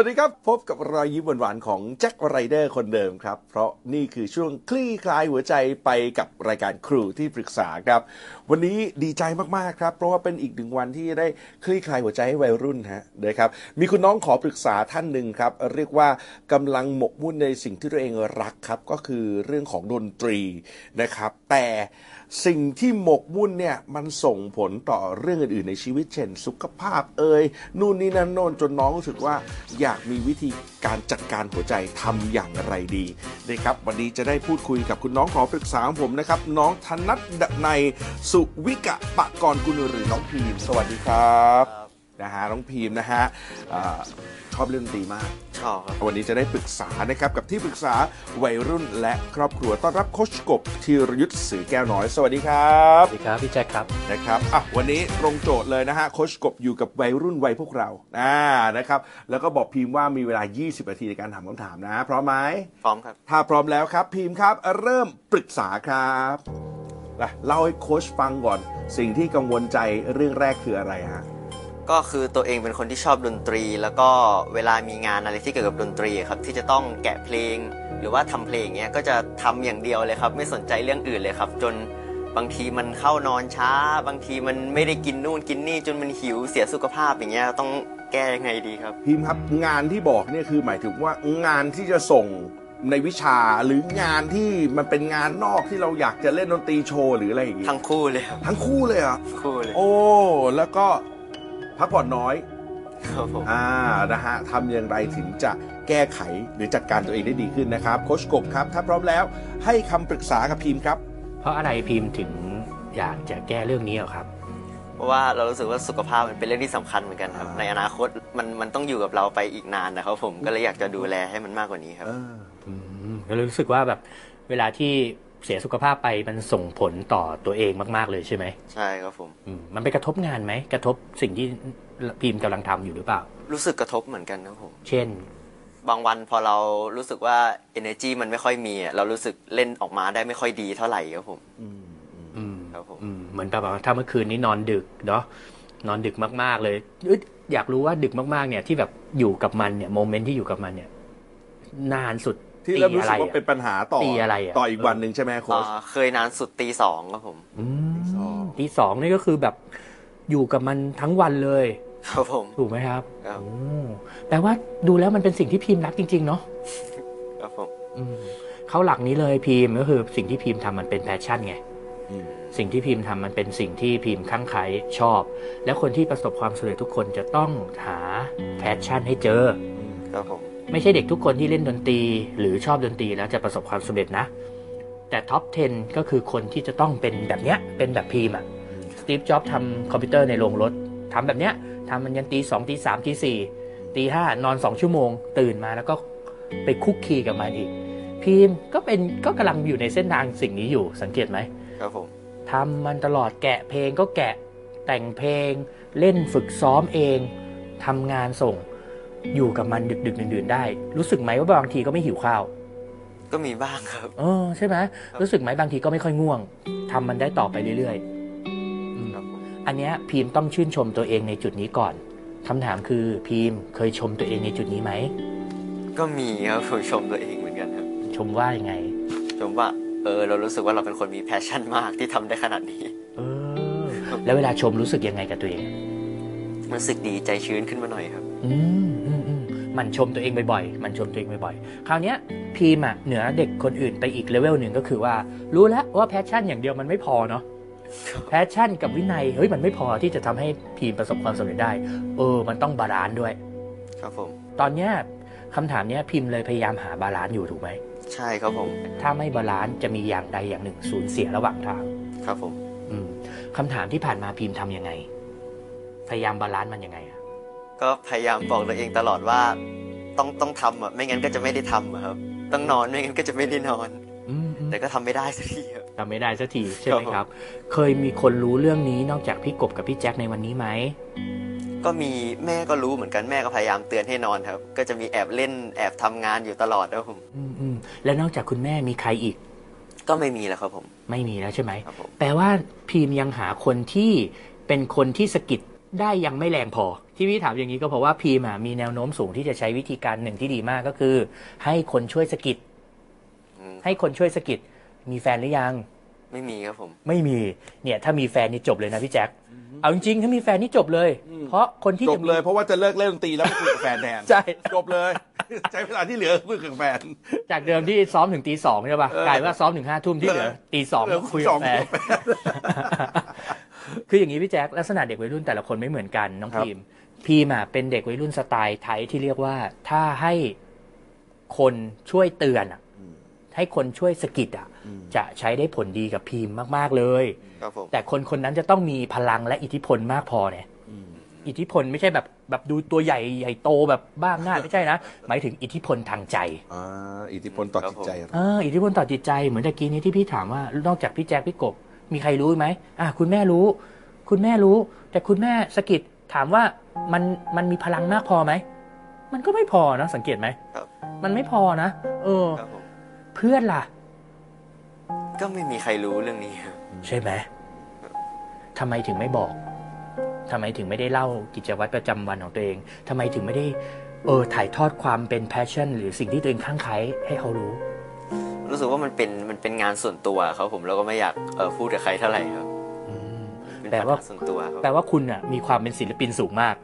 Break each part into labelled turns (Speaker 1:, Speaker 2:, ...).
Speaker 1: วัสดีครับ พบกับรอยยิ้มหวานๆของแจ็คไรเดอร์คนเดิมครับ เพราะนี่คือช่วงคลี่คลายหัวใจไปกับรายการครูที่ปรึกษาครับ วันนี้ดีใจมากๆครับ เพราะว่าเป็นอีกหนึ่งวันที่ได้คลี่คลายหัวใจให้วัยรุ่นฮะนะครับมีคุณน้องขอปรึกษาท่านหนึ่งครับ เรียกว่ากำลังหมกมุ่นในสิ่งที่ตัวเองรักครับ ก็คือเรื่องของดนตรีนะครับ แต่สิ่งที่หมกมุ่นเนี่ยมันส่งผลต่อเรื่องอื่นๆในชีวิตเช่น สุขภาพเอ่ยนู่นนี่นั่นโน่นจนน้องรู้สึกว่าอยากมีวิธีการจัดการหัวใจทำอย่างไรดีนะครับวันนี้จะได้พูดคุยกับคุณน้องขอปรึกษาผมนะครับ น้องธนัทดในยสุวิกะปะกรกุลหรือน้องพีม สวัสดีครับนะฮะน้องพีมนะฮะอ่าชอบเล่นดนตรีมาก
Speaker 2: ชอบครับ
Speaker 1: วันนี้จะได้ปรึกษานะครับกับที่ปรึกษาวัยรุ่นและครอบครัวต้อนรับโคชกบธีรยุทธ์สื่อแก้วน้อย สวัสดีครับ
Speaker 3: สวัสดีครับพี่แจ็คครับ
Speaker 1: นะครับอะวันนี้ตรงโจทย์เลยนะฮะโคชกบอยู่กับวัยรุ่นวัยพวกเราอ่านะครับแล้วก็บอกพีมว่ามีเวลา 20 นาทีในการถามคำถามนะพร้อมไหม
Speaker 2: พร้อมครับ
Speaker 1: ถ้าพร้อมแล้วครับพีมครับเริ่มปรึกษาครับ นะเล่าให้โค้ชฟังก่อน สิ่งที่กังวลใจเรื่องแรกคืออะไรฮะ
Speaker 2: ก็คือตัวเองเป็นคนที่ชอบดนตรี แล้วก็เวลามีงานอะไรที่เกี่ยวกับดนตรีครับที่จะต้องแกะเพลง หรือว่าทำเพลงเงี้ยก็จะทำอย่างเดียวเลยครับ ไม่สนใจเรื่องอื่นเลยครับ จนบางทีมันเข้านอนช้า บางทีมันไม่ได้กินนู่นกินนี่ จนมันหิวเสียสุขภาพอย่างเงี้ยต้องแก้ยังไงดีครับ
Speaker 1: พิมพ์ครับงานที่บอกเนี่ยคือหมายถึงว่างานที่จะส่ง ในวิชาหรืองานที่มันเป็นงานนอกที่เราอยากจะเล่นดนตรีโชว์หรืออะไรอย่างงี้
Speaker 2: ทั้งคู่เลยครับ
Speaker 1: ทั้งคู่เลยเหรอะ
Speaker 2: ทั้งคู่เลย
Speaker 1: โอ้แล้วก็พักผ่อนน้อย
Speaker 2: ครับผม
Speaker 1: อ่า นะฮะทำอย่างไรถึงจะแก้ไขหรือจัดการตัวเองได้ดีขึ้นนะครับ โคชกบครับ ถ้าพร้อมแล้วให้คำปรึกษากับพิมพ์ครับ
Speaker 3: เพราะอะไรพิมพ์ถึงอยากจะแก้เรื่องนี้เหรอครับ
Speaker 2: เพราะว่าเรารู้สึกว่าสุขภาพมันเป็นเรื่องที่สำคัญเหมือนกันครับ
Speaker 1: อ่า
Speaker 2: ในอนาคตมันมันต้องอยู่กับเราไปอีกนานนะครับผมก็เลยอยากจะดูแลให้มันมากกว่านี้ครับ
Speaker 1: เออ
Speaker 3: อืม ก็เลยรู้สึกว่าแบบเวลาที่เสียสุขภาพไปมันส่งผลต่อตัวเองมาก ๆ เลยใช่ไหม
Speaker 2: ใช่ครับผม
Speaker 3: อืมมันไปกระทบงานไหมกระทบสิ่งที่พิมพ์กำลังทำอยู่หรือเปล่า
Speaker 2: รู้สึกกระทบเหมือนกันครับผม
Speaker 3: เช่น
Speaker 2: บางวันพอเรารู้สึกว่า energy มันไม่ค่อยมีอะเรารู้สึกเล่นออกมาได้ไม่ค่อยดีเท่าไหร่ครับผม
Speaker 1: อืมอืม
Speaker 3: อืม
Speaker 2: ครับผม
Speaker 3: อืมเหมือนแบบว่าถ้าเมื่อคืนนี้นอนดึกเนาะนอนดึกมาก ๆ เลยเอ้ยอยากรู้ว่าดึกมากๆ เนี่ยที่แบบอยู่กับมันเนี่ยโมเมนต์ที่อยู่กับมันเนี่ย นานสุด
Speaker 1: ที่เริ่มรู้
Speaker 3: ปีอะ
Speaker 1: สึ
Speaker 3: ไร
Speaker 1: กว่า
Speaker 3: อะ
Speaker 1: เป็นปัญหาต่อ
Speaker 3: ตีอะไรอะ
Speaker 1: ต่ออีกวันหนึ่งใช่ไหมโค้ช
Speaker 2: อ่าเคยนานสุดตีสองครับผม
Speaker 3: อืม
Speaker 1: ตีสอง
Speaker 3: ตีสองนี่ก็คือแบบอยู่กับมันทั้งวันเลย
Speaker 2: ครับผม
Speaker 3: ถูกไหมครับ
Speaker 2: ครับ
Speaker 3: โอ้แปลว่าดูแล้วมันเป็นสิ่งที่พิมพ์รักจริง ๆ เนาะ
Speaker 2: ครับผม
Speaker 3: อืมเขาหลักนี้เลยพีมก็คือสิ่งที่พีมทำมันเป็น passion ไง
Speaker 1: อืม
Speaker 3: สิ่งที่พิมพ์ทำมันเป็นสิ่งที่พิมพ์ข้างใครชอบ และคนที่ประสบความสำเร็จทุกคนจะต้องหา passion ให้เจอ
Speaker 2: ครับผม
Speaker 3: ไม่ใช่เด็กทุกคนที่เล่นดนตรี หรือชอบดนตรีแล้วจะประสบความสำเร็จนะ แต่ top 10 ก็คือคนที่จะต้องเป็นแบบเนี้ย เป็นแบบพิมพ์อะสตีฟ จ็อบทำคอมพิวเตอร์ในโรงรถทำแบบเนี้ยทำมันยันตีสองตีสามตีสี่ตีห้านอนสองชั่วโมง ตื่นมาแล้วก็ไปคุกคีกับมันอีกพิมพ์ก็เป็นก็กำลังอยู่ในเส้นทางสิ่งนี้อยู่สังเกตไหม
Speaker 2: ครับผม
Speaker 3: ทำมันตลอดแกะเพลงก็แกะแต่งเพลง เล่นฝึกซ้อมเองทำงานส่ง อยู่กับมันดึกดึกๆดื่นๆได้ รู้สึกไหมว่าบางทีก็ไม่หิวข้าว
Speaker 2: ก็มีบ้างครับ
Speaker 3: เออใช่ไหมรู้สึกไหมบางทีก็ไม่ค่อยง่วงทำมันได้ต่อไปเรื่อยๆอืม
Speaker 2: ครับผม
Speaker 3: อันเนี้ยพีมต้องชื่นชมตัวเองในจุดนี้ก่อนคำถามคือพีมเคยชมตัวเองในจุดนี้ไหม
Speaker 2: ก็มีครับผมชมตัวเองเหมือนกันครับ
Speaker 3: ชมว่ายังไง
Speaker 2: ชมว่าเออเรารู้สึกว่าเราเป็นคนมี passion มากที่ทำได้ขนาดนี้
Speaker 3: เออ แล้วเวลาชมรู้สึกยังไงกับตัวเอง
Speaker 2: รู้สึกดีใจชื้นขึ้นมาหน่อยครับ
Speaker 3: อืมอื มอืมมันชมตัวเองบ่อยๆ มันชมตัวเองบ่อยๆ คราวเนี้ยพีมอะเหนือเด็กคนอื่นไปอีกเลเวลหนึ่งก็คือว่า รู้แล้วว่า passion อย่างเดียวมันไม่พอเนาะ passion กับวินัยเฮ้ยมันไม่พอที่จะทำให้พีมประสบความสำเร็จได้ เออ มันต้อง balance ด้วย
Speaker 2: ครับผม
Speaker 3: ตอนเนี้ยคำถามเนี้ยพีมเลยพยายามหา balance อยู่ถูกไหม
Speaker 2: ใช่ครับผม
Speaker 3: ถ้าไม่ balance จะมีอย่างใดอย่างหนึ่งสูญเสียระหว่างทาง
Speaker 2: ครับผม
Speaker 3: อืมคำถามที่ผ่านมาพิมพ์ทำยังไง พยายาม balance มันยังไงอะ
Speaker 2: ก็พยายามบอกตัวเองตลอดว่าต้องต้องทำอะไม่งั้นก็จะไม่ได้ทำอะครับ ต้องนอนไม่งั้นก็จะไม่ได้นอน
Speaker 3: อืมอืม
Speaker 2: แต่ก็ทำไม่ได้สักทีครับ
Speaker 3: ทำไม่ได้สักทีใช่ไหม
Speaker 2: ครับผม
Speaker 3: ครับ เคยมีคนรู้เรื่องนี้นอกจากพี่กบกับพี่แจ็คในวันนี้ไหม
Speaker 2: ก็มีแม่ก็รู้เหมือนกันแม่ก็พยายามเตือนให้นอนครับ ก็จะมีแอบเล่นแอบทำงานอยู่ตลอดครับผม
Speaker 3: อืมอืมแล้วนอกจากคุณแม่มีใครอีก
Speaker 2: ก็ไม่มีแล้วครับผม
Speaker 3: ไม่มีแล้วใช่ไหม
Speaker 2: ครับผม
Speaker 3: แปลว่าพีมยังหาคนที่เป็นคนที่สะกิด ได้ยังไม่แรงพอ ที่พี่ถามอย่างนี้ก็เพราะว่าพีมอะมีแนวโน้มสูงที่จะใช้วิธีการหนึ่งที่ดีมากก็คือ ให้คนช่วยสะกิด
Speaker 2: อืม
Speaker 3: ให้คนช่วยสะกิดมีแฟนหรือยัง
Speaker 2: ไม่มีครับผม
Speaker 3: ไม่มีเนี่ยถ้ามีแฟนนี่จบเลยนะพี่แจ็คเอาจริงๆถ้ามีแฟนนี่จบเลย เพราะคนที่
Speaker 1: จ
Speaker 3: จะ
Speaker 1: บ
Speaker 3: มี
Speaker 1: เลยเพราะว่าจะเลิกเล่นดนตรีแล้วไปคุยกับแฟนแทน
Speaker 3: ใช่
Speaker 1: จบเลย ใช้เวลาที่เหลือคุยกับแฟน
Speaker 3: จากเดิมที่ซ้อมถึงตีสองใช่ป่ะ
Speaker 1: เออก
Speaker 3: ลายว่าซ้อมถึงห้าทุ่มที่เหลือตีสอง
Speaker 1: เหลือ
Speaker 3: คุย
Speaker 1: ส
Speaker 3: กั
Speaker 1: อบง
Speaker 3: แฟน คืออย่างนี้พี่แจ็คลักษณะเด็กวัยรุ่นแต่ละคนไม่เหมือนกันน้อง
Speaker 1: ครับ
Speaker 3: พีมพีมอะเป็นเด็กวัยรุ่นสไตล์ไทยที่เรียกว่าถ้าให้คนช่วยเตือนอะให้คนช่วยสะกิดอะจะใช้ได้ผลดีกับพีมมาก ๆเลย
Speaker 2: ครับผม
Speaker 3: แต่คนคนนั้นจะต้องมีพลังและอิทธิพลมากพอเนี่ยอิทธิพลไม่ใช่แบบแบบดูตัวใหญ่ใหญ่โตแบบบ้าอำนาจไม่ใช่นะ หมายถึงอิทธิพลทางใจ
Speaker 1: อ่าอิทธิพลต่อจิตใจ
Speaker 3: เอออิทธิพลต่อจิตใจเหมือนตะกี้นี้ที่พี่ถามว่านอกจากพี่แจ๊คพี่กบ มีใครรู้ไหมอะคุณแม่รู้ คุณแม่รู้ แต่คุณแม่สะกิดถามว่ามันมันมีพลังมากพอไหมมันก็ไม่พอนะสังเกตไหม
Speaker 2: ครับ
Speaker 3: มันไม่พอนะเออ
Speaker 2: ครับผม
Speaker 3: เพื่อนล่ะ
Speaker 2: ก็ไม่มีใครรู้เรื่องนี้ครับ
Speaker 3: ใช่ไหมทำไมถึงไม่บอกทำไมถึงไม่ได้เล่ากิจวัตรประจำวันของตัวเองทำไมถึงไม่ได้ เออถ่ายทอดความเป็น passion หรือสิ่งที่ตัวเองข้างใครให้เขารู้
Speaker 2: รู้สึกว่ามันเป็นมันเป็นงานส่วนตัวครับผมแล้วก็ไม่อยากเออพูดกับใครเท่าไหร่ครับเป็น
Speaker 3: แปล
Speaker 2: ปัญ
Speaker 3: ว่า
Speaker 2: หาส่วนตัวครับ
Speaker 3: แปลว่าคุณอะมีความเป็นศิลปินสูงมาก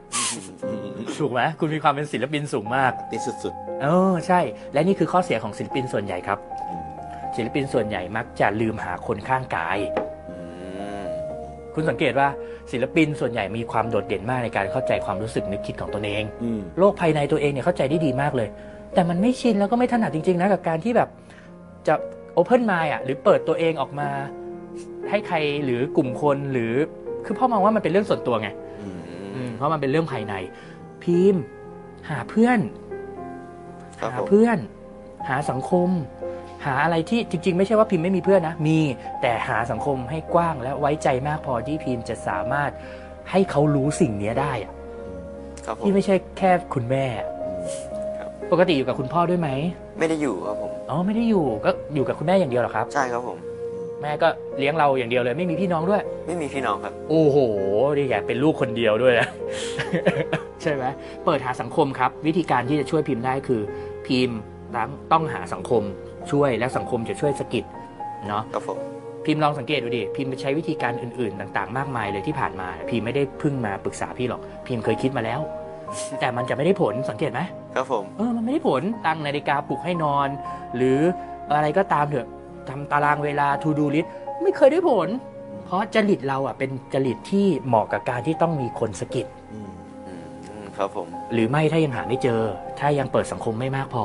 Speaker 3: ถูกไหมคุณมีความเป็นศิลปินสูงมาก
Speaker 1: ที่สุด
Speaker 3: เออใช่ และนี่คือข้อเสียของศิลปินส่วนใหญ่ครับ ศิลปินส่วนใหญ่มักจะลืมหาคนข้างกาย
Speaker 2: อืม
Speaker 3: คุณสังเกตว่าศิลปินส่วนใหญ่มีความโดดเด่นมากในการเข้าใจความรู้สึกนึกคิดของตนเอง
Speaker 1: ๆอืม
Speaker 3: โลกภายในตัวเองเนี่ยเข้าใจได้ดีมากเลย แต่มันไม่ชินแล้วก็ไม่ถนัดจริงๆนะกับการที่แบบ จะโอเพนไมล์อะหรือเปิดตัวเองออกมา ให้ใครหรือกลุ่มคนหรือคือพ่อมองว่ามันเป็นเรื่องส่วนตัวไง
Speaker 1: อืม
Speaker 3: อืมเพราะมันเป็นเรื่องภายใน พิมพ์ หาเพื่อน
Speaker 2: ครับ
Speaker 3: หา
Speaker 2: ผม
Speaker 3: เพื่อน หาสังคม หาอะไรที่จริง ๆ ไม่ใช่ว่าพิมพ์ไม่มีเพื่อนนะ มีแต่หาสังคมให้กว้างและไว้ใจมากพอที่พิมพ์จะสามารถให้เขารู้สิ่งเนี้ยได้อะ
Speaker 2: ครับผม
Speaker 3: ที่ไม่ใช่แค่คุณแม่
Speaker 2: ครับ
Speaker 3: ปกติอยู่กับคุณพ่อด้วยไหม
Speaker 2: ไม่ได้อยู่ครับผม
Speaker 3: อ๋อไม่ได้อยู่ก็อยู่กับคุณแม่อย่างเดียวเหรอครับ
Speaker 2: ใช่ครับผม
Speaker 3: แม่ก็เลี้ยงเราอย่างเดียวเลย ไม่มีพี่น้องด้วย
Speaker 2: ไม่มีพี่น้องครับ
Speaker 3: โอ้โหนี่อยากเป็นลูกคนเดียวด้วยนะ ใช่ไหมเปิดหาสังคมครับ วิธีการที่จะช่วยพิมพ์ได้คือ พิมพ์ต้องต้องหาสังคมช่วยและสังคมจะช่วยสะกิดเนาะ
Speaker 2: ครับผม
Speaker 3: พิมพ์ลองสังเกตดูดิพิมพ์ใช้วิธีการอื่นๆ ต่างๆ มากมายเลยที่ผ่านมา พิมพ์ไม่ได้เพึ่งมาปรึกษาพี่หรอก พิมพ์เคยคิดมาแล้ว แต่มันจะไม่ได้ผลสังเกตไหม
Speaker 2: ครับผม
Speaker 3: เออมันไม่ได้ผลตั้งนาฬิกาปลุกให้นอน หรืออะไรก็ตามเถอะทำตารางเวลา to do list ไม่เคยได้ผล เพราะจริตเราอะเป็นจริตที่เหมาะกับการที่ต้องมีคนสะกิด
Speaker 1: อืม
Speaker 2: อืมอืมครับผม
Speaker 3: หรือไม่ถ้ายังหาไม่เจอ ถ้ายังเปิดสังคมไม่มากพอ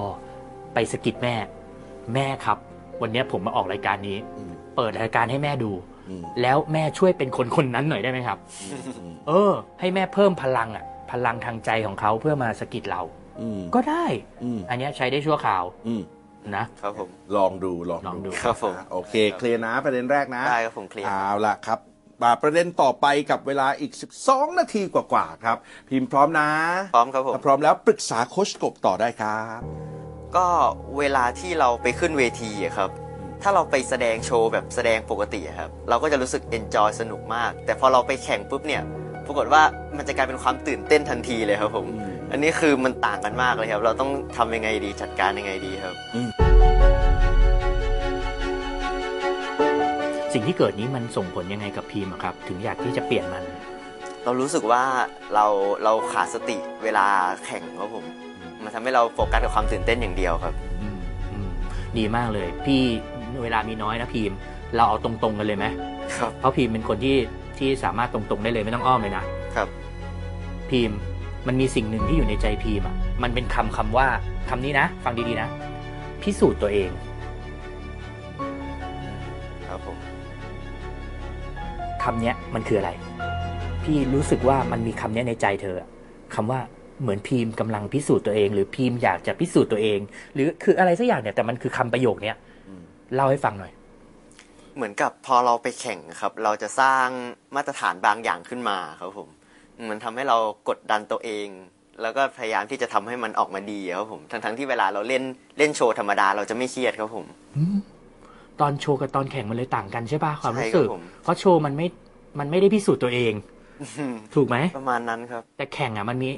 Speaker 3: ไปสะกิดแม่ แม่ครับ วันนี้ผมมาออกรายการนี้
Speaker 1: อืม
Speaker 3: เปิดรายการให้แม่ดู
Speaker 1: อืม
Speaker 3: แล้วแม่ช่วยเป็นคนคนนั้นหน่อยได้ไหมครับเออ ให้แม่เพิ่มพลังอะ พลังทางใจของเขาเพื่อมาสะกิดเรา
Speaker 1: อืม
Speaker 3: ก็ได้
Speaker 1: อืม
Speaker 3: อันเนี้ยใช้ได้ชั่วคราว
Speaker 1: อืม
Speaker 3: นะ
Speaker 2: ครับผม
Speaker 1: ลองดูลอง
Speaker 3: ลองดู
Speaker 2: ครับผม
Speaker 1: อะโอเค เคลียร์นะประเด็นแรกนะ
Speaker 2: ได้ครับผมเคลียร์
Speaker 1: เอาล่ะครับมาประเด็นต่อไปกับเวลาอีก 12 นาทีกว่าๆครับ พิมพ์พร้อมนะ
Speaker 2: พร้อมครับผม
Speaker 1: ถ้าพร้อมแล้วปรึกษาโคชกบต่อได้ครับ
Speaker 2: ก็เวลาที่เราไปขึ้นเวทีอะครับ ถ้าเราไปแสดงโชว์แบบแสดงปกติอะครับ เราก็จะรู้สึกเอนจอยสนุกมาก แต่พอเราไปแข่งปุ๊บเนี่ย ปรากฏว่ามันจะกลายเป็นความตื่นเต้นทันทีเลยครับผม
Speaker 1: อืม
Speaker 2: อันนี้คือมันต่างกันมากเลยครับ เราต้องทำยังไงดีจัดการยังไงดีครับ
Speaker 3: สิ่งที่เกิดนี้มันส่งผลยังไงกับพีมอะครับ ถึงอยากที่จะเปลี่ยนมัน
Speaker 2: เรารู้สึกว่าเราเราขาดสติเวลาแข่งครับผม มันทำให้เราโฟกัสกับความตื่นเต้นอย่างเดียวครับ
Speaker 3: อืมอืมดีมากเลย พี่เวลามีน้อยนะพีม เราเอาตรงๆกันเลยไหม
Speaker 2: ครับ
Speaker 3: เพราะพีมเป็นคนที่ ที่สามารถตรงๆได้เลยไม่ต้องอ้อมเลยนะครับ พีมมันมีสิ่งหนึ่งที่อยู่ในใจพีมอะมันเป็นคำคำว่าคำนี้นะ ฟังดีๆนะ พิสูจน์ตัวเอง
Speaker 2: ครับผม
Speaker 3: คำเนี้ยมันคืออะไร พี่รู้สึกว่ามันมีคำเนี้ยในใจเธออะคำว่าเหมือนพีมกำลังพิสูจน์ตัวเอง หรือพีมอยากจะพิสูจน์ตัวเอง หรือคืออะไรสักอย่างเนี่ยแต่มันคือคำประโยคเนี้ยเล่าให้ฟังหน่อย
Speaker 2: เหมือนกับพอเราไปแข่งครับ เราจะสร้างมาตรฐานบางอย่างขึ้นมาครับผม มันทำให้เรากดดันตัวเอง แล้วก็พยายามที่จะทำให้มันออกมาดีครับผมทั้งๆที่เวลาเราเล่นเล่นโชว์ธรรมดาเราจะไม่เครียดครับผม
Speaker 3: ตอนโชว์กับตอนแข่งมันเลยต่างกันใช่ปะความรู้สึก
Speaker 2: ใช่ครับผม
Speaker 3: เพราะโชว์มันไม่มันไม่ได้พิสูจน์ตัวเอง ถูกไหม
Speaker 2: ประมาณนั้นครับ
Speaker 3: แต่แข่งอะมันมี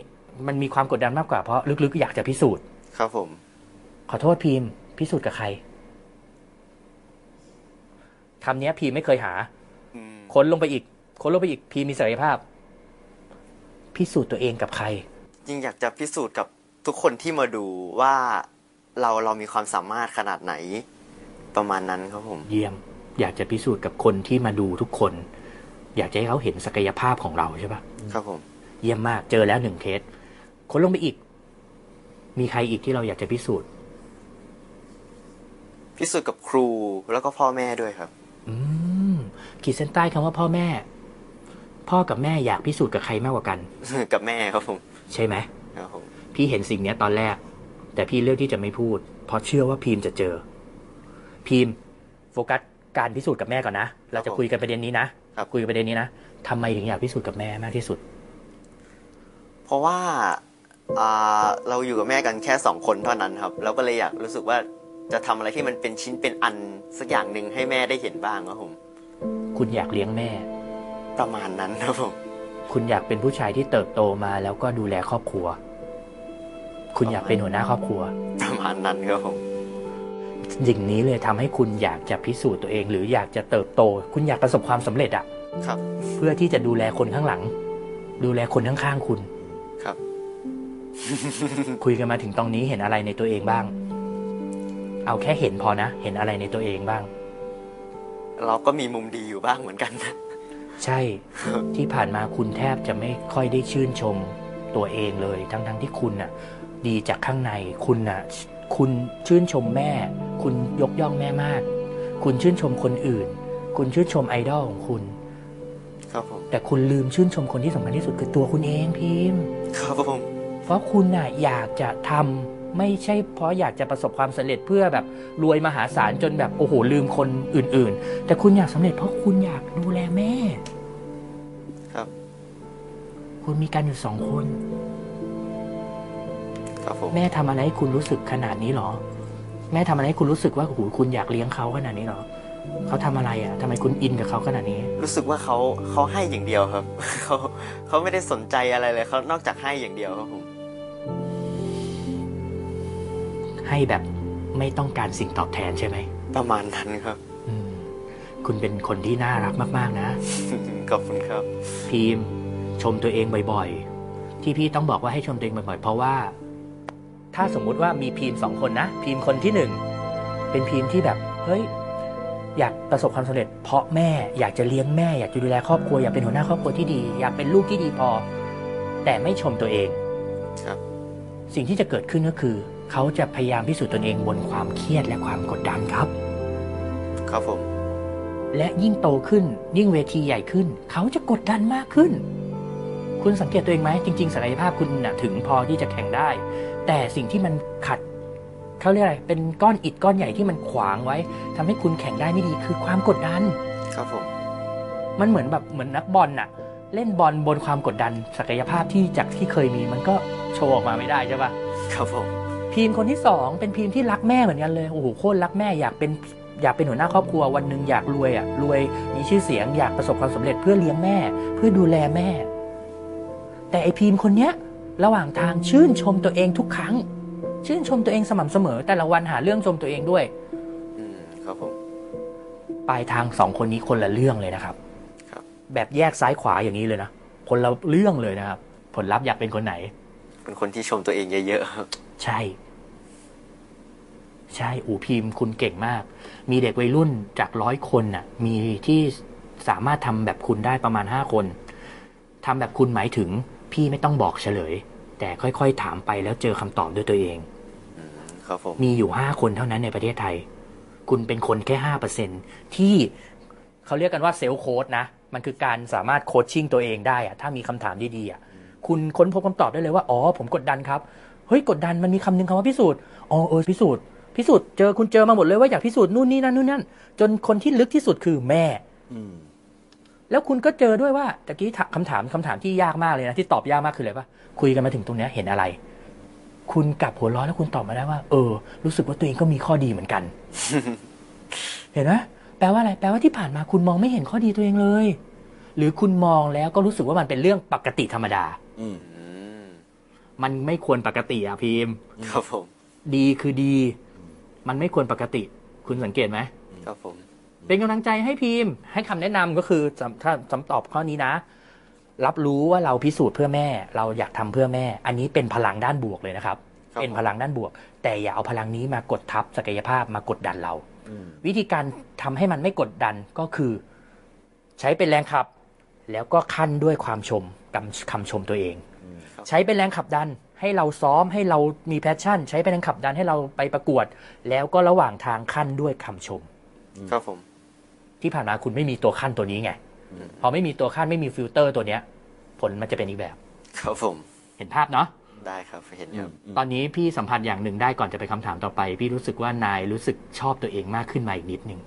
Speaker 3: มันมีความกดดันมากกว่าเพราะลึกๆอยากจะพิสูจน์
Speaker 2: ครับผม
Speaker 3: ขอโทษพีมพิสูจน์กับใคร คำเนี้ยพีมไม่เคยหา
Speaker 2: อืม
Speaker 3: ค้นลงไปอีก ค้นลงไปอีกพีมมีศักยภาพ พิสูจน์ตัวเองกับใคร
Speaker 2: จริงอยากจะพิสูจน์กับทุกคนที่มาดูว่าเราเรามีความสามารถขนาดไหน ประมาณนั้นครับผม
Speaker 3: เยี่ยม อยากจะพิสูจน์กับคนที่มาดูทุกคน อยากจะให้เขาเห็นศักยภาพของเราใช่ปะ
Speaker 2: ครับผม
Speaker 3: เยี่ยมมากเจอแล้วหนึ่งเคส ค้นลงไปอีก มีใครอีกที่เราอยากจะพิสูจน์
Speaker 2: พิสูจน์กับครูแล้วก็พ่อแม่ด้วยครับ
Speaker 3: อืมขีดเส้นใต้คำว่าพ่อแม่ พ่อกับแม่อยากพิสูจน์กับใครมากกว่ากัน
Speaker 2: กับแม่ครับผม
Speaker 3: ใช่ไหม
Speaker 2: ครับผม
Speaker 3: พี่เห็นสิ่งเนี้ยตอนแรก แต่พี่เลือกที่จะไม่พูด เพราะเชื่อว่าพีมจะเจอพีมโฟกัสการพิสูจน์กับแม่ก่อนนะ เราจะคุยกันประเด็นนี้นะครับคุยกันประเด็นนี้นะทำไมถึงอยากพิสูจน์กับแม่มากที่สุด
Speaker 2: เพราะว่าอ่าเราอยู่กับแม่กันแค่สองคนเท่านั้นครับ เราก็เลยอยากรู้สึกว่า จะทำอะไรที่มันเป็นชิ้นเป็นอันสักอย่างหนึ่งให้แม่ได้เห็นบ้างครับผม
Speaker 3: คุณอยากเลี้ยงแม่
Speaker 2: ประมาณนั้นครับผม
Speaker 3: คุณอยากเป็นผู้ชายที่เติบโตมาแล้วก็ดูแลครอบครัว คุณอยากเป็นหัวหน้าครอบครัว
Speaker 2: ประมาณนั้นครับผม
Speaker 3: สิ่งนี้เลยทำให้คุณอยากจะพิสูจน์ตัวเอง หรืออยากจะเติบโต คุณอยากประสบความสำเร็จอะ
Speaker 2: ครับ
Speaker 3: เพื่อที่จะดูแลคนข้างหลัง ดูแลคนข้างๆคุณ
Speaker 2: ครับ
Speaker 3: คุยกันมาถึงตรงนี้เห็นอะไรในตัวเองบ้าง เอาแค่เห็นพอนะ เห็นอะไรในตัวเองบ้าง
Speaker 2: เราก็มีมุมดีอยู่บ้างเหมือนกันนะ
Speaker 3: ใช่ที่ผ่านมาคุณแทบจะไม่ค่อยได้ชื่นชมตัวเองเลย ทั้งๆที่คุณน่ะ ดีจากข้างในคุณน่ะ คุณชื่นชมแม่ คุณยกย่องแม่มาก คุณชื่นชมคนอื่น คุณชื่นชมไอดอลของคุณ
Speaker 2: ครับผม
Speaker 3: แต่คุณลืมชื่นชมคนที่สำคัญที่สุดคือตัวคุณเองพิมพ์
Speaker 2: ครับผม
Speaker 3: เพราะคุณน่ะอยากจะทำ ไม่ใช่เพราะอยากจะประสบความสำเร็จเพื่อแบบรวยมหาศาลจนแบบโอ้โหลืมคนอื่น ๆ แต่คุณอยากสำเร็จเพราะคุณอยากดูแลแม่
Speaker 2: ครับ
Speaker 3: คุณมีกันอยู่สองคน
Speaker 2: ครับผม
Speaker 3: แม่ทำอะไรให้คุณรู้สึกขนาดนี้หรอ แม่ทำอะไรให้คุณรู้สึกว่าโอ้โหคุณอยากเลี้ยงเขาขนาดนี้หรอเขาทำอะไรอะทำไมคุณอินกับเขาขนาดนี้
Speaker 2: รู้สึกว่าเขาเขาให้อย่างเดียวครับเขาเขาไม่ได้สนใจอะไรเลยเขานอกจากให้อย่างเดียวครับผม
Speaker 3: ให้แบบไม่ต้องการสิ่งตอบแทนใช่ไหม
Speaker 2: ประมาณนั้นครับ
Speaker 3: อืมคุณเป็นคนที่น่ารักมาก ๆ นะ
Speaker 2: ขอบคุณครับ
Speaker 3: พีมชมตัวเองบ่อยๆ ที่พี่ต้องบอกว่าให้ชมตัวเองบ่อยๆ เพราะว่า ถ้าสมมุติว่ามีพีมสองคนนะ พีมคนที่หนึ่งเป็นพีมที่แบบเฮ้ยอยากประสบความสำเร็จ เพราะแม่อยากจะเลี้ยงแม่อยากจะดูแลครอบครัวอยากเป็นหัวหน้าครอบครัวที่ดี อยากเป็นลูกที่ดีพอ แต่ไม่ชมตัวเอง
Speaker 2: ครับ
Speaker 3: สิ่งที่จะเกิดขึ้นก็คือ เขาจะพยายามพิสูจน์ตนเองบนความเครียดและความกดดันครับ
Speaker 2: ครับผม
Speaker 3: และยิ่งโตขึ้นยิ่งเวทีใหญ่ขึ้น เขาจะกดดันมากขึ้น คุณสังเกตตัวเองไหมจริง ๆศักยภาพคุณนะถึงพอที่จะแข่งได้ แต่สิ่งที่มันขัดเขาเรียกอะไรเป็นก้อนอิฐก้อนใหญ่ที่มันขวางไว้ทำให้คุณแข่งได้ไม่ดีคือความกดดัน
Speaker 2: ครับผม
Speaker 3: มันเหมือนแบบเหมือนนักบอลน่ะเล่นบอลบนความกดดัน ศักยภาพที่จากที่เคยมีมันก็โชว์ออกมาไม่ได้ใช่ปะ
Speaker 2: ครับผม
Speaker 3: พีมคนที่สองเป็นพีมที่รักแม่เหมือนกันเลยโอ้โหโคตรรักแม่อยากเป็นอยากเป็นหัวหน้าครอบครัววันหนึ่งอยากรวยอะรวยมีชื่อเสียงอยากประสบความสำเร็จเพื่อเลี้ยงแม่ เพื่อดูแลแม่ แต่ไอพีมคนเนี้ย ระหว่างทางชื่นชมตัวเองทุกครั้ง ชื่นชมตัวเองสม่ำเสมอ แต่ละวันหาเรื่องชมตัวเองด้วย
Speaker 2: อืมครับผม
Speaker 3: ปลายทางสองคนนี้คนละเรื่องเลยนะครับ
Speaker 2: ครับ
Speaker 3: แบบแยกซ้ายขวาอย่างนี้เลยนะคนละเรื่องเลยนะครับ ผลลัพธ์อยากเป็นคนไหน
Speaker 2: เป็นคนที่ชมตัวเองเยอะๆครับ
Speaker 3: ใช่ ใช่ อูพิมพ์คุณเก่งมาก มีเด็กวัยรุ่นจากร้อยคนน่ะ มีที่สามารถทำแบบคุณได้ประมาณห้าคนทำแบบคุณหมายถึง พี่ไม่ต้องบอกเฉลย แต่ค่อยๆถามไปแล้วเจอคำตอบด้วยตัวเอง
Speaker 2: อืมครับผม
Speaker 3: มีอยู่ห้าคนเท่านั้นในประเทศไทย คุณเป็นคนแค่ห้าเปอร์เซ็นที่เขาเรียกกันว่าเซลล์โค้ดนะ มันคือการสามารถโคชชิ่งตัวเองได้อะถ้ามีคำถามดีๆอะ คุณค้นพบคำตอบได้เลยว่า อ๋อ ผมกดดันครับ เฮ้ย กดดันมันมีคำหนึงคำว่าพิสูจน์ อ๋อ เออ พิสูจน์ พิสูจน์ เจอคุณเจอมาหมดเลยว่าอยากพิสูจน์นู่นนี่นั่นนู่นนั่น จนคนที่ลึกที่สุดคือแม่
Speaker 1: อืม
Speaker 3: แล้วคุณก็เจอด้วยว่าตะกี้ถามคำถามคำถามที่ยากมากเลยนะที่ตอบยากมากคืออะไรปะคุยกันมาถึงตรงเนี้ยเห็นอะไร คุณกลับหัวเร้อนแล้วคุณตอบมาได้ว่า เออ รู้สึกว่าตัวเองก็มีข้อดีเหมือนกัน เห็นไหมแปลว่าอะไร แปลว่าที่ผ่านมาคุณมองไม่เห็นข้อดีตัวเองเลย หรือคุณมองแล้วก็รู้สึกว่ามันเป็นเรื่องปกติธรรมดา
Speaker 1: อืม
Speaker 2: อืม
Speaker 3: มันไม่ควรปกติอะพิมพ์
Speaker 2: ครับผม
Speaker 3: ดีคือดี มันไม่ควรปกติ คุณสังเกตไหม
Speaker 2: ครับผม
Speaker 3: เป็นกำลังใจให้พิมพ์ ให้คำแนะนำก็คือสำถ้าคำตอบข้อนี้นะ รับรู้ว่าเราพิสูจน์เพื่อแม่ เราอยากทำเพื่อแม่ อันนี้เป็นพลังด้านบวกเลยนะครับ
Speaker 2: ครับ
Speaker 3: เป็นพลังด้านบวก แต่อย่าเอาพลังนี้มากดทับศักยภาพมากดดันเรา
Speaker 1: อืม
Speaker 3: วิธีการทำให้มันไม่กดดันก็คือ ใช้เป็นแรงขับ แล้วก็คั่นด้วยความชม คำคำชมตัวเอง
Speaker 2: ครับ
Speaker 3: ใช้เป็นแรงขับดันให้เราซ้อมให้เรามี passion ใช้เป็นแรงขับดันให้เราไปประกวด แล้วก็ระหว่างทางคั่นด้วยคำชม
Speaker 2: ครับผม
Speaker 3: ที่ผ่านมาคุณไม่มีตัวคั่นตัวนี้ไงพอไม่มีตัวคั่นไม่มีฟิลเตอร์ตัวเนี้ย ผลมันจะเป็นอีกแบบ
Speaker 2: ครับผม
Speaker 3: เห็นภาพเนาะ
Speaker 2: ได้ครับเห็นครับ
Speaker 3: ตอนนี้พี่สัมผัสอย่างหนึ่งได้ก่อนจะไปคำถามต่อไป พี่รู้สึกว่านายรู้สึกชอบตัวเองมากขึ้นมาอีกนิดนึง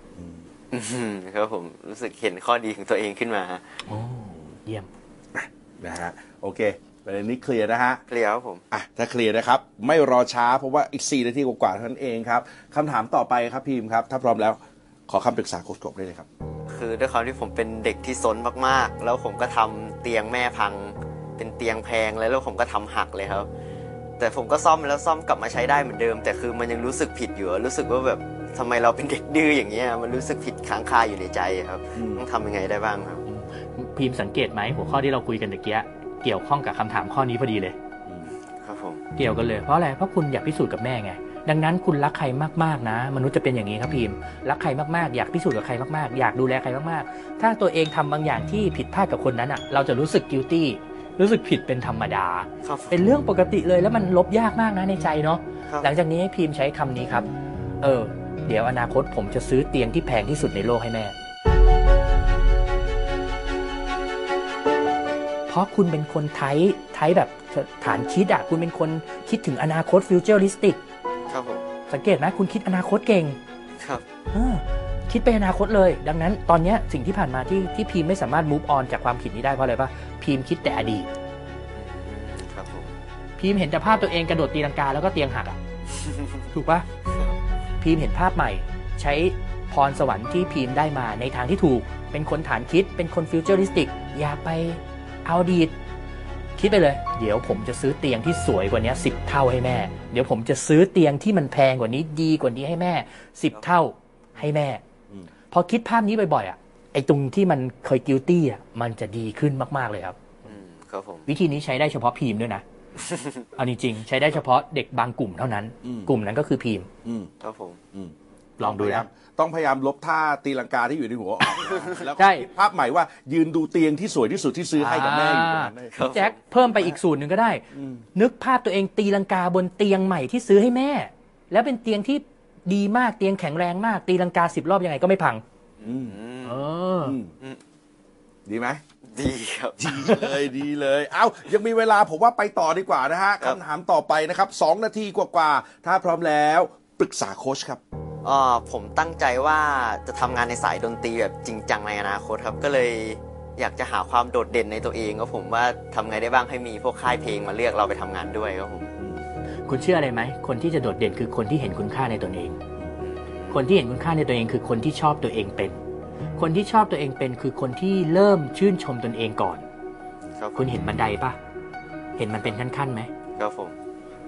Speaker 2: อืมครับผมรู้สึกเห็นข้อดีของตัวเองขึ้นมา
Speaker 3: โอ้เยี่ยม
Speaker 1: นะฮะโอเคประเด็นนี้เคลียร์นะฮะ
Speaker 2: เคลียร์ครับผม
Speaker 1: อะถ้าเคลียร์นะครับ ไม่รอช้าเพราะว่าอีก 4 นาทีกว่าๆเท่านั้นเองครับคำถามต่อไปครับพีมครับ ถ้าพร้อมแล้วขอคำปรึกษาโค้ชกบได้เลยครับ
Speaker 2: คือด้วยความที่ผมเป็นเด็กที่ซนมากๆ แล้วผมก็ทำเตียงแม่พัง เป็นเตียงแพงเลยแล้วผมก็ทำหักเลยครับ แต่ผมก็ซ่อมแล้วซ่อมกลับมาใช้ได้เหมือนเดิม แต่คือมันยังรู้สึกผิดอยู่อะรู้สึกว่าแบบทำไมเราเป็นเด็กดื้ออย่างเงี้ยมันรู้สึกผิดค้างคาอยู่ในใจครับ
Speaker 1: อืม
Speaker 2: ต้องทำยังไงได้บ้างครับ
Speaker 3: พิมพ์สังเกตไหมหัวข้อที่เราคุยกันตะเกียเกี่ยวข้องกับคำถามข้อนี้พอดีเลย
Speaker 2: ครับผม
Speaker 3: เกี่ยวกันเลยเพราะอะไรเพราะคุณอยากพิสูจน์กับแม่ไงดังนั้นคุณรักใครมากๆนะ มนุษย์จะเป็นอย่างนี้ครับพิมพ์รักใครมากๆ อยากพิสูจน์กับใครมากๆ อยากดูแลใครมากๆ ถ้าตัวเองทำบางอย่างที่ผิดพลาดกับคนนั้นอะ เราจะรู้สึก guilty รู้สึกผิดเป็นธรรมดา
Speaker 2: ครับ
Speaker 3: เป็นเรื่องปกติเลยแล้วมันลบยากมากนะในใจเนาะ
Speaker 2: ครับ
Speaker 3: หลังจากนี้ให้พิมพ์ใช้คำนี้ครับ เออ เดี๋ยวอนาคตผมจะซื้อเตียงที่แพงที่สุดในโลกให้แม่ ราะคุณเป็นคนไทยไทยแบบฐานคิดอะคุณเป็นคนคิดถึงอนาคตฟิวเจอริสติก
Speaker 2: ครับผม
Speaker 3: สังเกตไหมคุณคิดอนาคตเก่ง
Speaker 2: ครับ
Speaker 3: เออคิดไปอนาคตเลย ดังนั้นตอนเนี้ยสิ่งที่ผ่านมาที่ที่พีมไม่สามารถ move on จากความคิดนี้ได้เพราะอะไรปะพีมคิดแต่อดีต
Speaker 2: ครับผม
Speaker 3: พีมเห็นแต่ภาพตัวเองกระโดดตีลังกาแล้วก็เตียงหักอะถูกปะพีมเห็นภาพใหม่ ใช้พรสวรรค์ที่พีมได้มาในทางที่ถูก เป็นคนฐานคิดเป็นคนฟิวเจอริสติกอย่าไป เอาอดีตคิดไปเลย เดี๋ยวผมจะซื้อเตียงที่สวยกว่านี้สิบเท่าให้แม่ เดี๋ยวผมจะซื้อเตียงที่มันแพงกว่านี้ดีกว่านี้ให้แม่สิบเท่าให้แม่
Speaker 1: อืม
Speaker 3: พอคิดภาพนี้บ่อยๆอะไอ้ตรงที่มันเคยกิลตี้อะมันจะดีขึ้นมากๆเลยครับ
Speaker 2: อืมครับผม
Speaker 3: วิธีนี้ใช้ได้เฉพาะพีมด้วยนะเอาจริงๆใช้ได้เฉพาะเด็กบางกลุ่มเท่านั้น
Speaker 1: อืม
Speaker 3: กลุ่มนั้นก็คือพีม
Speaker 1: อืม
Speaker 2: ครับผม
Speaker 1: อืม
Speaker 3: ลองดูนะ
Speaker 1: ต้องพยายามลบท่าตีลังกาที่อยู่ในหัวออกแล้วก็
Speaker 3: ใช่
Speaker 1: คิดภาพใหม่ว่ายืนดูเตียงที่สวยที่สุดที่ซื้อให้กับแม่อยู่ตรงนั้นเลย
Speaker 2: ครับ
Speaker 3: แจ็คเพิ่มไปอีกสูตรหนึ่งก็ได้
Speaker 1: อืม
Speaker 3: นึกภาพตัวเองตีลังกาบนเตียงใหม่ที่ซื้อให้แม่ แล้วเป็นเตียงที่ดีมากเตียงแข็งแรงมาก ตีลังกาสิบรอบยังไงก็ไม่พัง
Speaker 1: อืม
Speaker 2: อืม
Speaker 3: เออ
Speaker 1: อืม
Speaker 2: อืม
Speaker 1: ดีไหม
Speaker 2: ดีครับ
Speaker 1: ดีเลยดีเลย เอ้า ยังมีเวลาผมว่าไปต่อดีกว่านะฮะ
Speaker 2: ครับ
Speaker 1: คำถามต่อไปนะครับสองนาทีกว่าๆ ถ้าพร้อมแล้ว ปรึกษาโค้ชครับ
Speaker 2: เอ่อ ผมตั้งใจว่าจะทำงานในสายดนตรีแบบจริงจังในอนาคตครับก็เลยอยากจะหาความโดดเด่นในตัวเองครับผมว่าทำไงได้บ้างให้มีพวกค่ายเพลงมาเลือกเราไปทำงานด้วยครับผม
Speaker 3: คุณเชื่ออะไรไหมคนที่จะโดดเด่นคือคนที่เห็นคุณค่าในตนเอง คนที่เห็นคุณค่าในตัวเองคือคนที่ชอบตัวเองเป็น คนที่ชอบตัวเองเป็นคือคนที่เริ่มชื่นชมตนเองก่อน
Speaker 2: ครับ
Speaker 3: คุณเห็นบันไดปะเห็นมันเป็นขั้นๆไหม
Speaker 2: ครับผม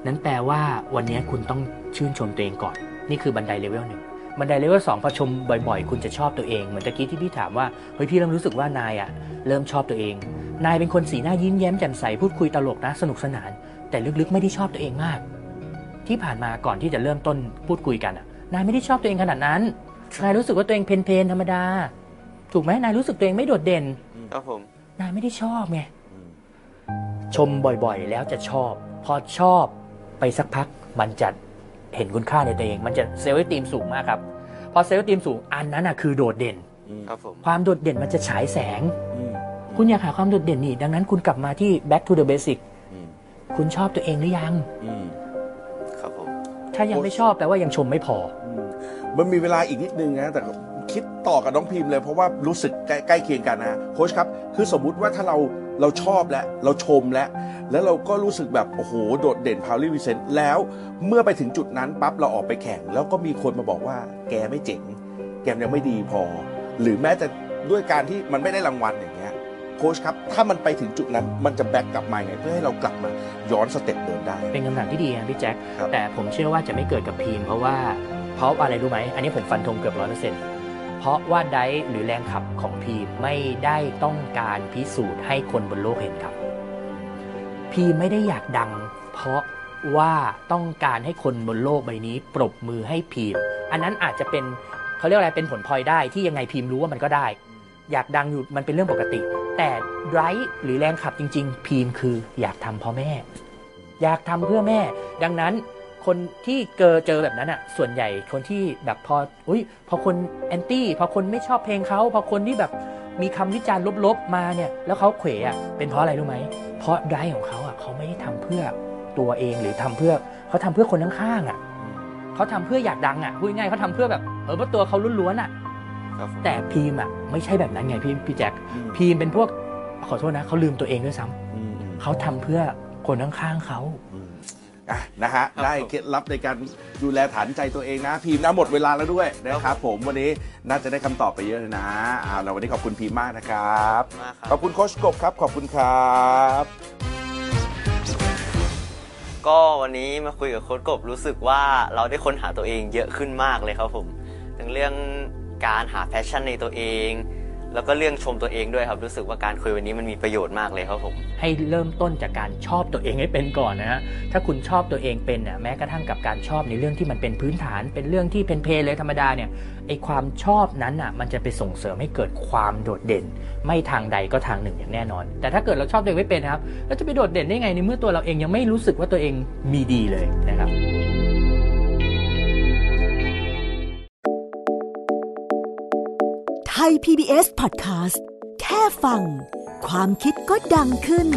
Speaker 3: นั้นแปลว่าวันนี้คุณต้องชื่นชมตัวเองก่อน นี่คือบันไดเลเวลหนึ่งบันไดเลเวลสองพอชมบ่อยๆ คุณจะชอบตัวเองเหมือนตะกี้ที่พี่ถามว่าเฮ้ยพี่เริ่มรู้สึกว่านายอะเริ่มชอบตัวเอง นายเป็นคนสีหน้ายิ้มแย้มแจ่มใสพูดคุยตลกนะสนุกสนาน แต่ลึกๆไม่ได้ชอบตัวเองมาก ที่ผ่านมาก่อนที่จะเริ่มต้นพูดคุยกันอะนายไม่ได้ชอบตัวเองขนาดนั้น นายรู้สึกว่าตัวเองเพลนๆธรรมดา ถูกไหมนายรู้สึกตัวเองไม่โดดเด่น
Speaker 2: ครับผม
Speaker 3: นายไม่ได้ชอบไงชมบ่อยๆ แล้วจะชอบ พอชอบไปสักพักมันจะ เห็นคุณค่าในตัวเอง มันจะเซลล์ตีมสูงมากครับพอเซลล์ตีมสูงอันนั้นนะคือโดดเด่น
Speaker 2: ครับผม
Speaker 3: ความโดดเด่นมันจะฉายแสง
Speaker 1: อืม
Speaker 3: คุณอยากหาความโดดเด่นนี่ ดังนั้นคุณกลับมาที่ back to the basic
Speaker 1: อืม
Speaker 3: คุณชอบตัวเองหรือยัง
Speaker 1: อืม
Speaker 2: ครับผม
Speaker 3: ถ้ายังไม่ชอบแปลว่ายังชมไม่พอ
Speaker 1: อืมมันมีเวลาอีกนิดนึงนะแต่ คิดต่อกับน้องพิมพ์เลยเพราะว่ารู้สึกใกล้ใกล้เคียงกันนะโค้ชครับคือสมมุติว่าถ้าเราเราชอบแล้วเราชมแล้ว แล้วเราก็รู้สึกแบบโอ้โหโดดเด่นพาวลี่วิเซนต์แล้วเมื่อไปถึงจุดนั้นปั๊บเราออกไปแข่ง แล้วก็มีคนมาบอกว่าแกไม่เจ๋ง แกยังไม่ดีพอ หรือแม้จะด้วยการที่มันไม่ได้รางวัลอย่างเงี้ยโค้ชครับ ถ้ามันไปถึงจุดนั้นมันจะ back กลับมาไงเพื่อให้เรากลับมาย้อน step เดิมได้
Speaker 3: เป็นคำถามที่ดีนะพี่แจ็ค
Speaker 1: ครับ
Speaker 3: แต่ผมเชื่อว่าจะไม่เกิดกับพีมเพราะว่าเพราะอะไรรู้ไหมอันนี้ผมฟันธงเกือบร้อยเปอร์เซ็นต์ เพราะว่าไดหรือแรงขับของพีมไม่ได้ต้องการพิสูจน์ให้คนบนโลกเห็นครับ พีมไม่ได้อยากดัง เพราะว่าต้องการให้คนบนโลกใบนี้ ปรบมือให้พีม อันนั้นอาจจะเป็นเขาเรียกอะไรเป็นผลพลอยได้ที่ยังไงพีมรู้ว่ามันก็ได้ อยากดังอยู่มันเป็นเรื่องปกติ แต่ไดฟ์หรือแรงขับจริง ๆ พีมคืออยากทำเพราะแม่ อยากทำเพื่อแม่ ดังนั้น คนที่เจอเจอแบบนั้นอะส่วนใหญ่คนที่แบบพออุ้ยพอคนแอนตี้พอคนไม่ชอบเพลงเขาพอคนที่แบบมีคำวิจารณ์ลบๆมาเนี่ย แล้วเขาเขวอะเป็นเพราะอะไรรู้ไหมเพราะไดฟ์ของเขาอะเขาไม่ได้ทำเพื่อตัวเองหรือทำเพื่อเขาทำเพื่อคนข้างๆอะเขาทำเพื่ออยากดังอะพูดง่ายๆเขาทำเพื่อแบบเออเพราะตัวเขาล้วนๆอะ
Speaker 2: ครับผม
Speaker 3: แต่พีมอะไม่ใช่แบบนั้นไงพี่พี่แจ็ค
Speaker 1: อืม
Speaker 3: พีมเป็นพวกขอโทษนะเขาลืมตัวเองด้วยซ้ำ
Speaker 1: อืมอืม
Speaker 3: เขาทำเพื่อคนข้างๆเขา
Speaker 1: อืมอะนะฮะ
Speaker 2: ครับ
Speaker 1: ได้
Speaker 2: ผม
Speaker 1: เคล็ดลับในการดูแลฐานใจตัวเองนะ พีมนะหมดเวลาแล้วด้วยนะครับผมวันนี้น่าจะได้คำตอบไปเยอะเลยนะอ่าเราวันนี้ขอบคุณพีมมากนะครับ
Speaker 2: มากค
Speaker 1: ขอ
Speaker 2: รั
Speaker 1: บบคุณโคชกบครับ ขอบคุณครับ
Speaker 2: ก็วันนี้มาคุยกับโค้ชกบรู้สึกว่าเราได้ค้นหาตัวเองเยอะขึ้นมากเลยครับผมทั้งเรื่องการหาแพชชั่นในตัวเอง แล้วก็เรื่องชมตัวเองด้วยครับ รู้สึกว่าการคุยวันนี้มันมีประโยชน์มากเลยครับผม
Speaker 3: ให้เริ่มต้นจากการชอบตัวเองให้เป็นก่อนนะฮะ ถ้าคุณชอบตัวเองเป็นน่ะแม้กระทั่งกับการชอบในเรื่องที่มันเป็นพื้นฐาน เป็นเรื่องที่เป็นเพลเลยธรรมดาเนี่ย ไอความชอบนั้นน่ะมันจะไปส่งเสริมให้เกิดความโดดเด่น ไม่ทางใดก็ทางหนึ่งอย่างแน่นอน แต่ถ้าเกิดเราชอบตัวเองไม่เป็นครับแล้วจะไปโดดเด่นได้ไงในเมื่อตัวเราเองยังไม่รู้สึกว่าตัวเองมีดีเลยนะครับ
Speaker 4: ย PBS Podcast แค่ฟัง ความคิดก็ดังขึ้น